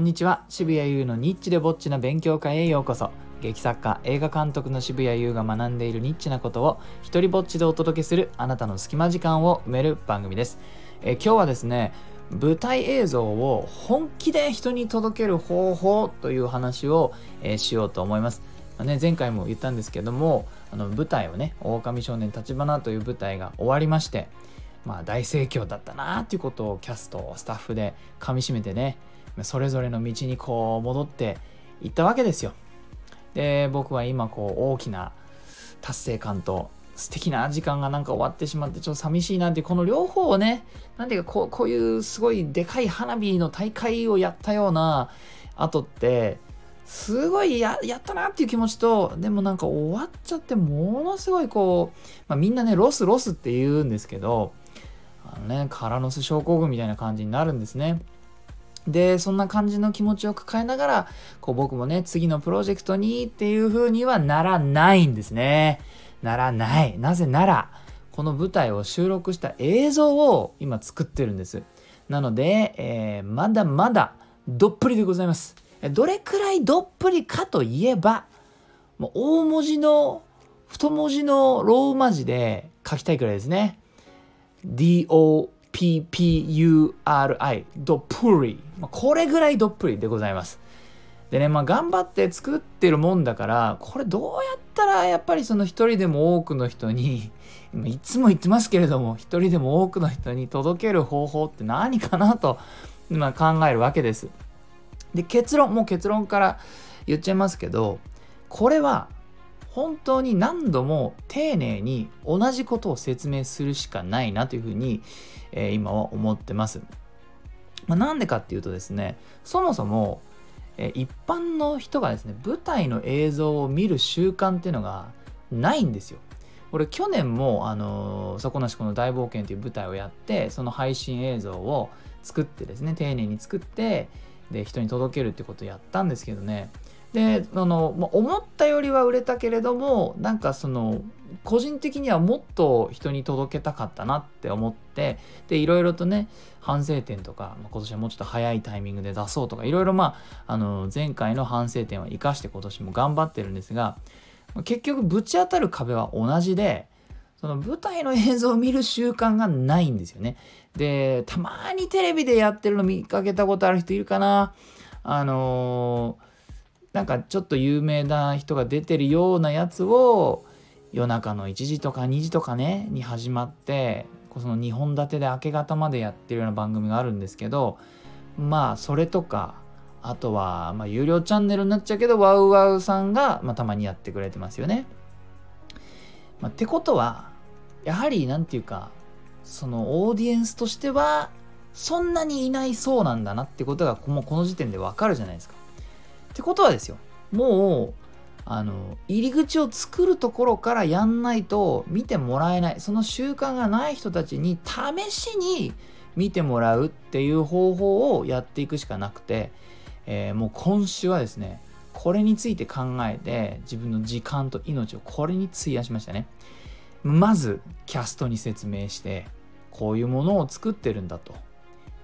んにちは。渋谷優のニッチでぼっちな勉強会へようこそ。劇作家映画監督の渋谷優が学んでいるニッチなことを一人ぼっちでお届けするあなたの隙間時間を埋める番組です。え今日はですね舞台映像を本気で人に届ける方法という話を、え、しようと思います。まあ、ね、前回も言ったんですけどもあの舞台をね「狼少年立花」という舞台が終わりましてまあ大盛況だったなっていうことをキャストスタッフでかみしめてねそれぞれの道にこう戻っていったわけですよ。で僕は今こう大きな達成感と素敵な時間がなんか終わってしまってちょっと寂しいなってこの両方をねなんていうかこうこういうすごいでかい花火の大会をやったような後ってすごいやったなっていう気持ちとでもなんか終わっちゃってものすごいこう、まあ、みんなねロスロスって言うんですけどあのねカラノス症候群みたいな感じになるんですね。でそんな感じの気持ちを抱えながらこう僕もね次のプロジェクトにっていう風にはならないんですね。ならない。なぜならこの舞台を収録した映像を今作ってるんです。なので、えー、まだまだどっぷりでございます。どれくらいどっぷりかといえばもう大文字の太文字のローマ字で書きたいくらいですね。DO PPURI どっぷり。これぐらいどっぷりでございます。でねまあ頑張って作ってるもんだからこれどうやったらやっぱりその一人でも多くの人に いつも言ってますけれども一人でも多くの人に届ける方法って何かなと、まあ、考えるわけです。で結論もう結論から言っちゃいますけどこれは本当に何度も丁寧に同じことを説明するしかないなというふうに、えー、今は思ってます。まあ、なんでかっていうとですねそもそも、えー、一般の人がですね舞台の映像を見る習慣っていうのがないんですよ。俺去年も、あのー、底なしこの大冒険という舞台をやってその配信映像を作ってですね丁寧に作ってで人に届けるってことをやったんですけどねであの、ま思ったよりは売れたけれどもなんかその個人的にはもっと人に届けたかったなって思ってでいろいろとね反省点とか、まあ、今年はもうちょっと早いタイミングで出そうとかいろいろまああの前回の反省点は生かして今年も頑張ってるんですが結局ぶち当たる壁は同じでその舞台の映像を見る習慣がないんですよね。でたまにテレビでやってるの見かけたことある人いるかなあのーなんかちょっと有名な人が出てるようなやつを夜中の1時とか2時とかねに始まってその2本立てで明け方までやってるような番組があるんですけどまあそれとかあとはまあ有料チャンネルになっちゃうけどワウワウさんがまあたまにやってくれてますよね。まあ、ってことはやはり何て言うかそのオーディエンスとしてはそんなにいないそうなんだなってことがもうこの時点でわかるじゃないですか。ってことはですよ。もうあの入り口を作るところからやんないと見てもらえない。その習慣がない人たちに試しに見てもらうっていう方法をやっていくしかなくて、えー、もう今週はですねこれについて考えて自分の時間と命をこれに費やしましたね。まずキャストに説明してこういうものを作ってるんだと。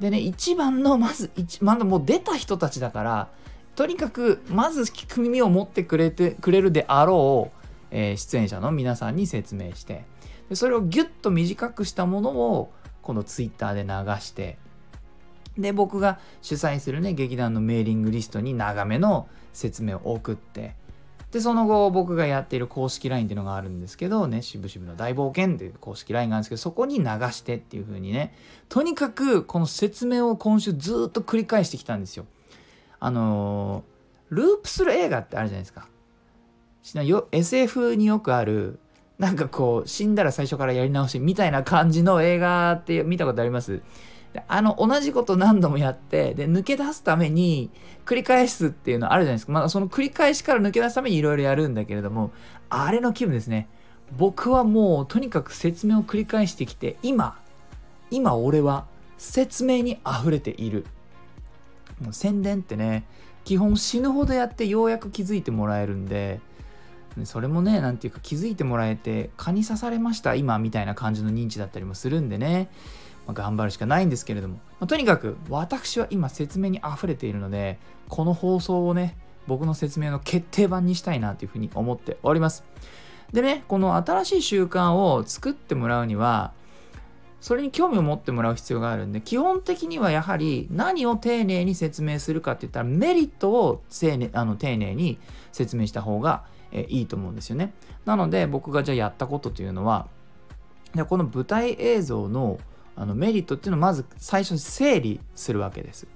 でね一番のまず一まだもう出た人たちだからとにかくまず聞く耳を持ってくれてくれるであろう、えー、出演者の皆さんに説明してでそれをギュッと短くしたものをこのツイッターで流してで僕が主催するね劇団のメーリングリストに長めの説明を送ってでその後僕がやっている公式 LINE っていうのがあるんですけどね渋々の大冒険っていう公式 LINE があるんですけどそこに流してっていう風にねとにかくこの説明を今週ずっと繰り返してきたんですよ。あのー、ループする映画ってあるじゃないですか。SF によくあるなんかこう死んだら最初からやり直しみたいな感じの映画って見たことあります？あの同じこと何度もやってで抜け出すために繰り返すっていうのあるじゃないですか、まあ、その繰り返しから抜け出すためにいろいろやるんだけれどもあれの気分ですね。僕はもうとにかく説明を繰り返してきて今今俺は説明に溢れている。宣伝ってね基本死ぬほどやってようやく気づいてもらえるんでそれもね何ていうか気づいてもらえて蚊に刺されました今みたいな感じの認知だったりもするんでねまあ、頑張るしかないんですけれども、まあ、とにかく私は今説明に溢れているのでこの放送をね僕の説明の決定版にしたいなというふうに思っております。でねこの新しい習慣を作ってもらうにはそれに興味を持ってもらう必要があるんで基本的にはやはり何を丁寧に説明するかって言ったらメリットを丁寧あの丁寧に説明した方がえいいと思うんですよねなので僕がじゃあやったことというのはこの舞台映像のあのメリットっていうのをまず最初に整理するわけです。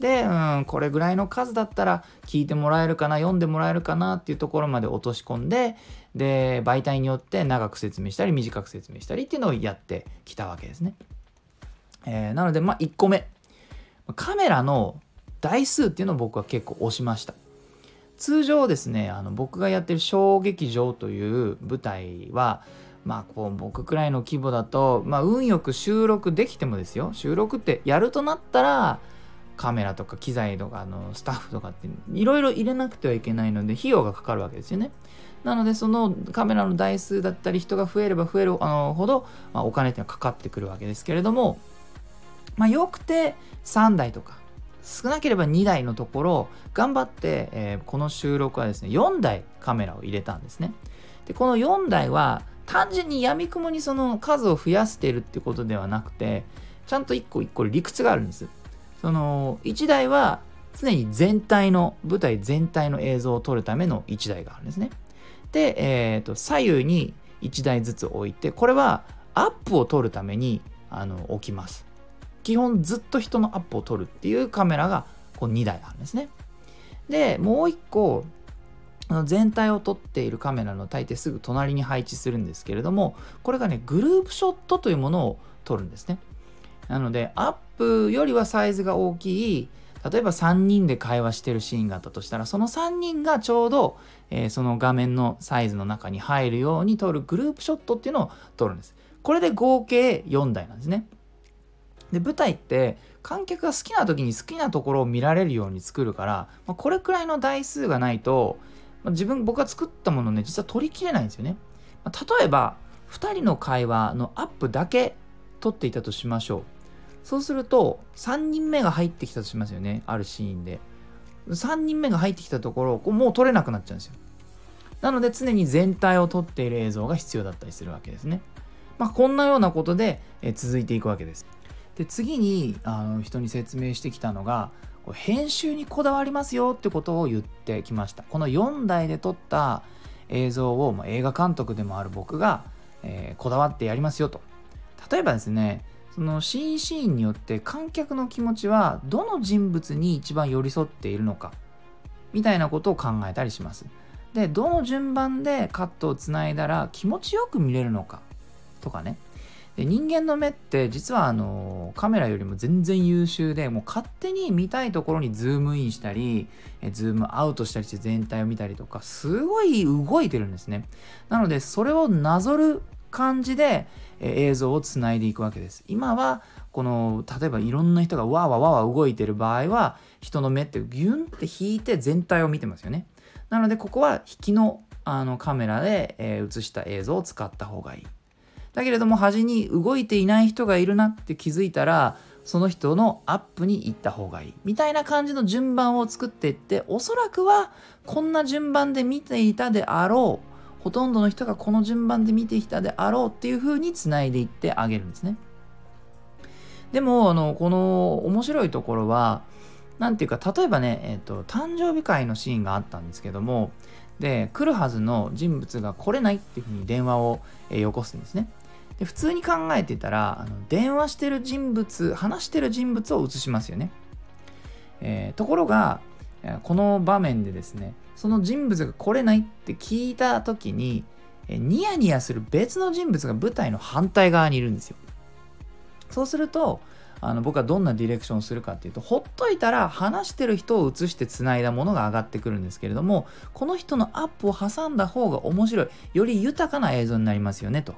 で、うん、これぐらいの数だったら聞いてもらえるかな読んでもらえるかなっていうところまで落とし込んでで媒体によって長く説明したり短く説明したりっていうのをやってきたわけですね。えー、なのでまあ1個目カメラの台数っていうのを僕は結構押しました。通常ですねあの僕がやってる小劇場という舞台はまあこう僕くらいの規模だと、まあ、運よく収録できてもですよ収録ってやるとなったらカメラとか機材とかあのスタッフとかっていろいろ入れなくてはいけないので費用がかかるわけですよね。なのでそのカメラの台数だったり人が増えれば増えるあのほど、ま、お金っていうのはかかってくるわけですけれどもまあよくて3台とか少なければ2台のところ頑張って、え、この収録はですね4台カメラを入れたんですね。でこの4台は単純にやみくもにその数を増やしてるってことではなくてちゃんと一個一個理屈があるんですその1台は常に全体の舞台全体の映像を撮るための1台があるんですね。で、えーと、左右に1台ずつ置いてこれはアップを撮るためにあの置きます。基本ずっと人のアップを撮るっていうカメラがこう2台あるんですね。でもう1個全体を撮っているカメラの大抵すぐ隣に配置するんですけれどもこれがねグループショットというものを撮るんですね。なのでアップよりはサイズが大きい例えば3人で会話してるシーンがあったとしたらその3人がちょうど、えー、その画面のサイズの中に入るように撮るグループショットっていうのを撮るんです。これで合計4台なんですね。で舞台って観客が好きな時に好きなところを見られるように作るから、まあ、これくらいの台数がないとまあ、自分僕が作ったものね実は取りきれないんですよね、まあ、例えば2人の会話のアップだけ取っていたとしましょう。そうすると3人目が入ってきたとしますよねあるシーンで。3人目が入ってきたところこうもう撮れなくなっちゃうんですよ。なので常に全体を撮っている映像が必要だったりするわけですね。まあこんなようなことで、え続いていくわけです。で次にあの人に説明してきたのが編集にこだわりますよってことを言ってきました。この4台で撮った映像を、まあ、映画監督でもある僕が、えー、こだわってやりますよと。例えばですねそのシーンシーンによって観客の気持ちはどの人物に一番寄り添っているのかみたいなことを考えたりします。でどの順番でカットをつないだら気持ちよく見れるのかとかね。で人間の目って実はあのカメラよりも全然優秀でもう勝手に見たいところにズームインしたりズームアウトしたりして全体を見たりとかすごい動いてるんですね。なのでそれをなぞる感じで映像をつないでいくわけです。今はこの例えばいろんな人がわーわーわーわ動いてる場合は人の目ってギュンって引いて全体を見てますよね。なのでここは引きのあのカメラで、え、映した映像を使った方がいい。だけれども端に動いていない人がいるなって気づいたらその人のアップに行った方がいい。みたいな感じの順番を作っていっておそらくはこんな順番で見ていたであろうほとんどの人がこの順番で見てきたであろうっていう風につないでいってあげるんですね。でもあのこの面白いところは何ていうか例えばね、えーと、誕生日会のシーンがあったんですけどもで来るはずの人物が来れないっていうふうに電話を、えー、よこすんですね。で普通に考えてたらあの電話してる人物話してる人物を映しますよね、えー、ところがこの場面でですねその人物が来れないって聞いた時にニヤニヤする別の人物が舞台の反対側にいるんですよそうするとあの僕はどんなディレクションをするかっていうとほっといたら話してる人を映してつないだものが上がってくるんですけれどもこの人のアップを挟んだ方が面白いより豊かな映像になりますよねと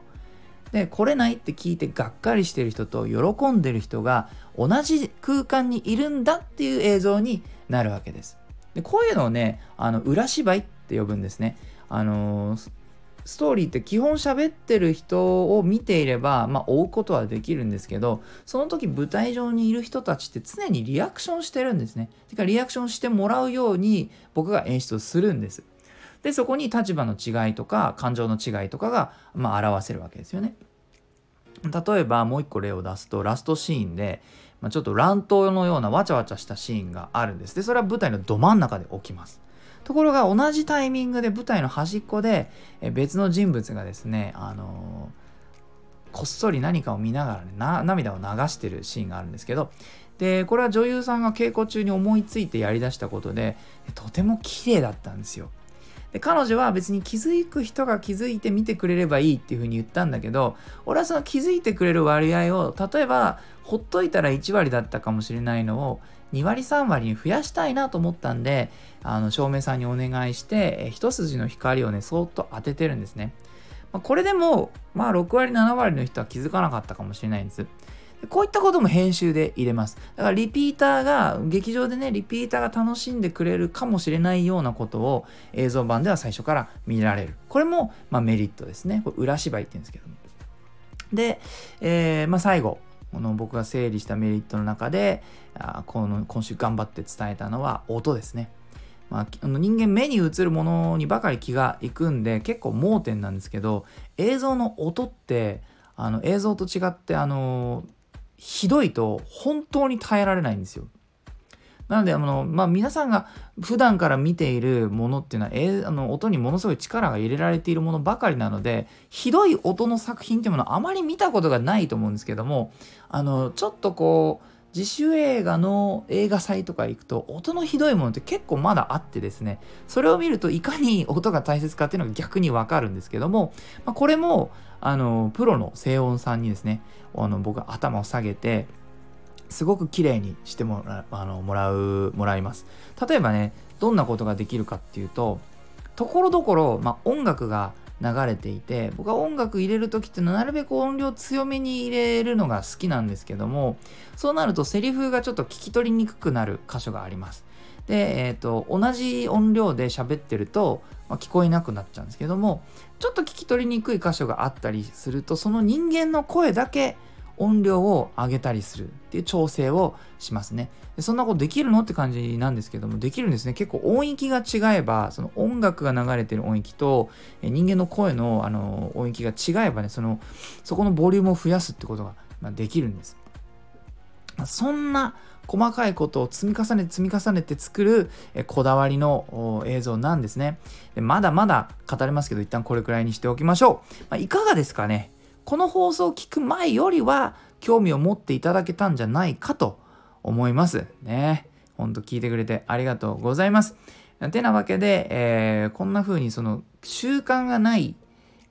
で来れないって聞いてがっかりしてる人と喜んでる人が同じ空間にいるんだっていう映像になるわけです。でこういうのをねあの裏芝居って呼ぶんですね。あのー、ストーリーって基本喋ってる人を見ていれば、まあ、追うことはできるんですけどその時舞台上にいる人たちって常にリアクションしてるんですね。てかリアクションしてもらうように僕が演出をするんです。でそこに立場の違いとか感情の違いとかが、まあ、表せるわけですよね。例えばもう一個例を出すとラストシーンで、まあ、ちょっと乱闘のようなわちゃわちゃしたシーンがあるんです。でそれは舞台のど真ん中で起きます。ところが同じタイミングで舞台の端っこでえ別の人物がですね、あのー、こっそり何かを見ながらね涙を流してるシーンがあるんですけどでこれは女優さんが稽古中に思いついてやりだしたことでとても綺麗だったんですよ。で彼女は別に気づく人が気づいて見てくれればいいっていうふうに言ったんだけど俺はその気づいてくれる割合を例えばほっといたら1割だったかもしれないのを2割3割に増やしたいなと思ったんであの照明さんにお願いして一筋の光をねそっと当ててるんですね。まあ、これでもまあ6割7割の人は気づかなかったかもしれないんです。こういったことも編集で入れます。だからリピーターが、劇場でね、リピーターが楽しんでくれるかもしれないようなことを映像版では最初から見られる。これも、まあ、メリットですね。これ裏芝居って言うんですけども。で、えー、まあ、最後、この僕が整理したメリットの中で、あこの今週頑張って伝えたのは音ですね。まあ、あの人間目に映るものにばかり気がいくんで結構盲点なんですけど映像の音ってあの映像と違ってあのひどいと本当に耐えられないんですよ。なのであの、まあ、皆さんが普段から見ているものっていうのは、えー、あの音にものすごい力が入れられているものばかりなのでひどい音の作品っていうものはあまり見たことがないと思うんですけどもあのちょっとこう自主映画の映画祭とか行くと音のひどいものって結構まだあってですねそれを見るといかに音が大切かっていうのが逆にわかるんですけども、まあ、これもあのプロの静音さんにですねあの僕は頭を下げてすごく綺麗にしてもらあのもらうもらいます。例えばねどんなことができるかっていうとところどころ、まあ、音楽が流れていて僕は音楽入れる時っていうのはなるべく音量強めに入れるのが好きなんですけどもそうなるとセリフがちょっと聞き取りにくくなる箇所があります。で、えーと、同じ音量で喋ってると、まあ、聞こえなくなっちゃうんですけどもちょっと聞き取りにくい箇所があったりするとその人間の声だけ音量を上げたりするっていう調整をしますね。でそんなことできるのって感じなんですけども、できるんですね。結構音域が違えば、その音楽が流れてる音域と人間の声のあの音域が違えばね、そのそこのボリュームを増やすってことができるんです。そんな細かいことを積み重ねて積み重ねて作るこだわりの映像なんですねで。まだまだ語れますけど、一旦これくらいにしておきましょう。まあ、いかがですかね？この放送を聞く前よりは興味を持っていただけたんじゃないかと思いますね。ほんと聞いてくれてありがとうございます。てなわけで、えー、こんな風にその習慣がない、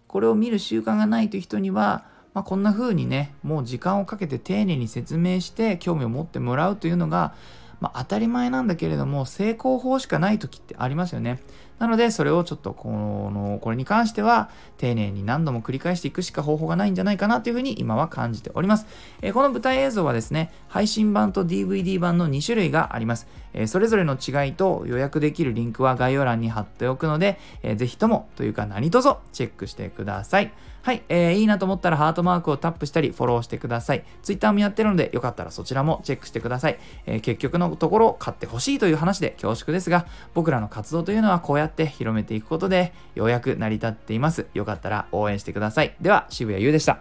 これを見る習慣がないという人には、まあ、こんな風にね、もう時間をかけて丁寧に説明して興味を持ってもらうというのが、まあ、当たり前なんだけれども成功法しかない時ってありますよね。なのでそれをちょっとこのこれに関しては丁寧に何度も繰り返していくしか方法がないんじゃないかなというふうに今は感じております。えー、この舞台映像はですね配信版と DVD 版の2種類があります。えー、それぞれの違いと予約できるリンクは概要欄に貼っておくので、えー、ぜひともというか何卒チェックしてください。はい、えー、いいなと思ったらハートマークをタップしたりフォローしてください。Twitter もやってるのでよかったらそちらもチェックしてください。えー、結局のところ買ってほしいという話で恐縮ですが、僕らの活動というのはこうやってって広めていくことでようやく成り立っています。よかったら応援してください。では、渋谷優でした。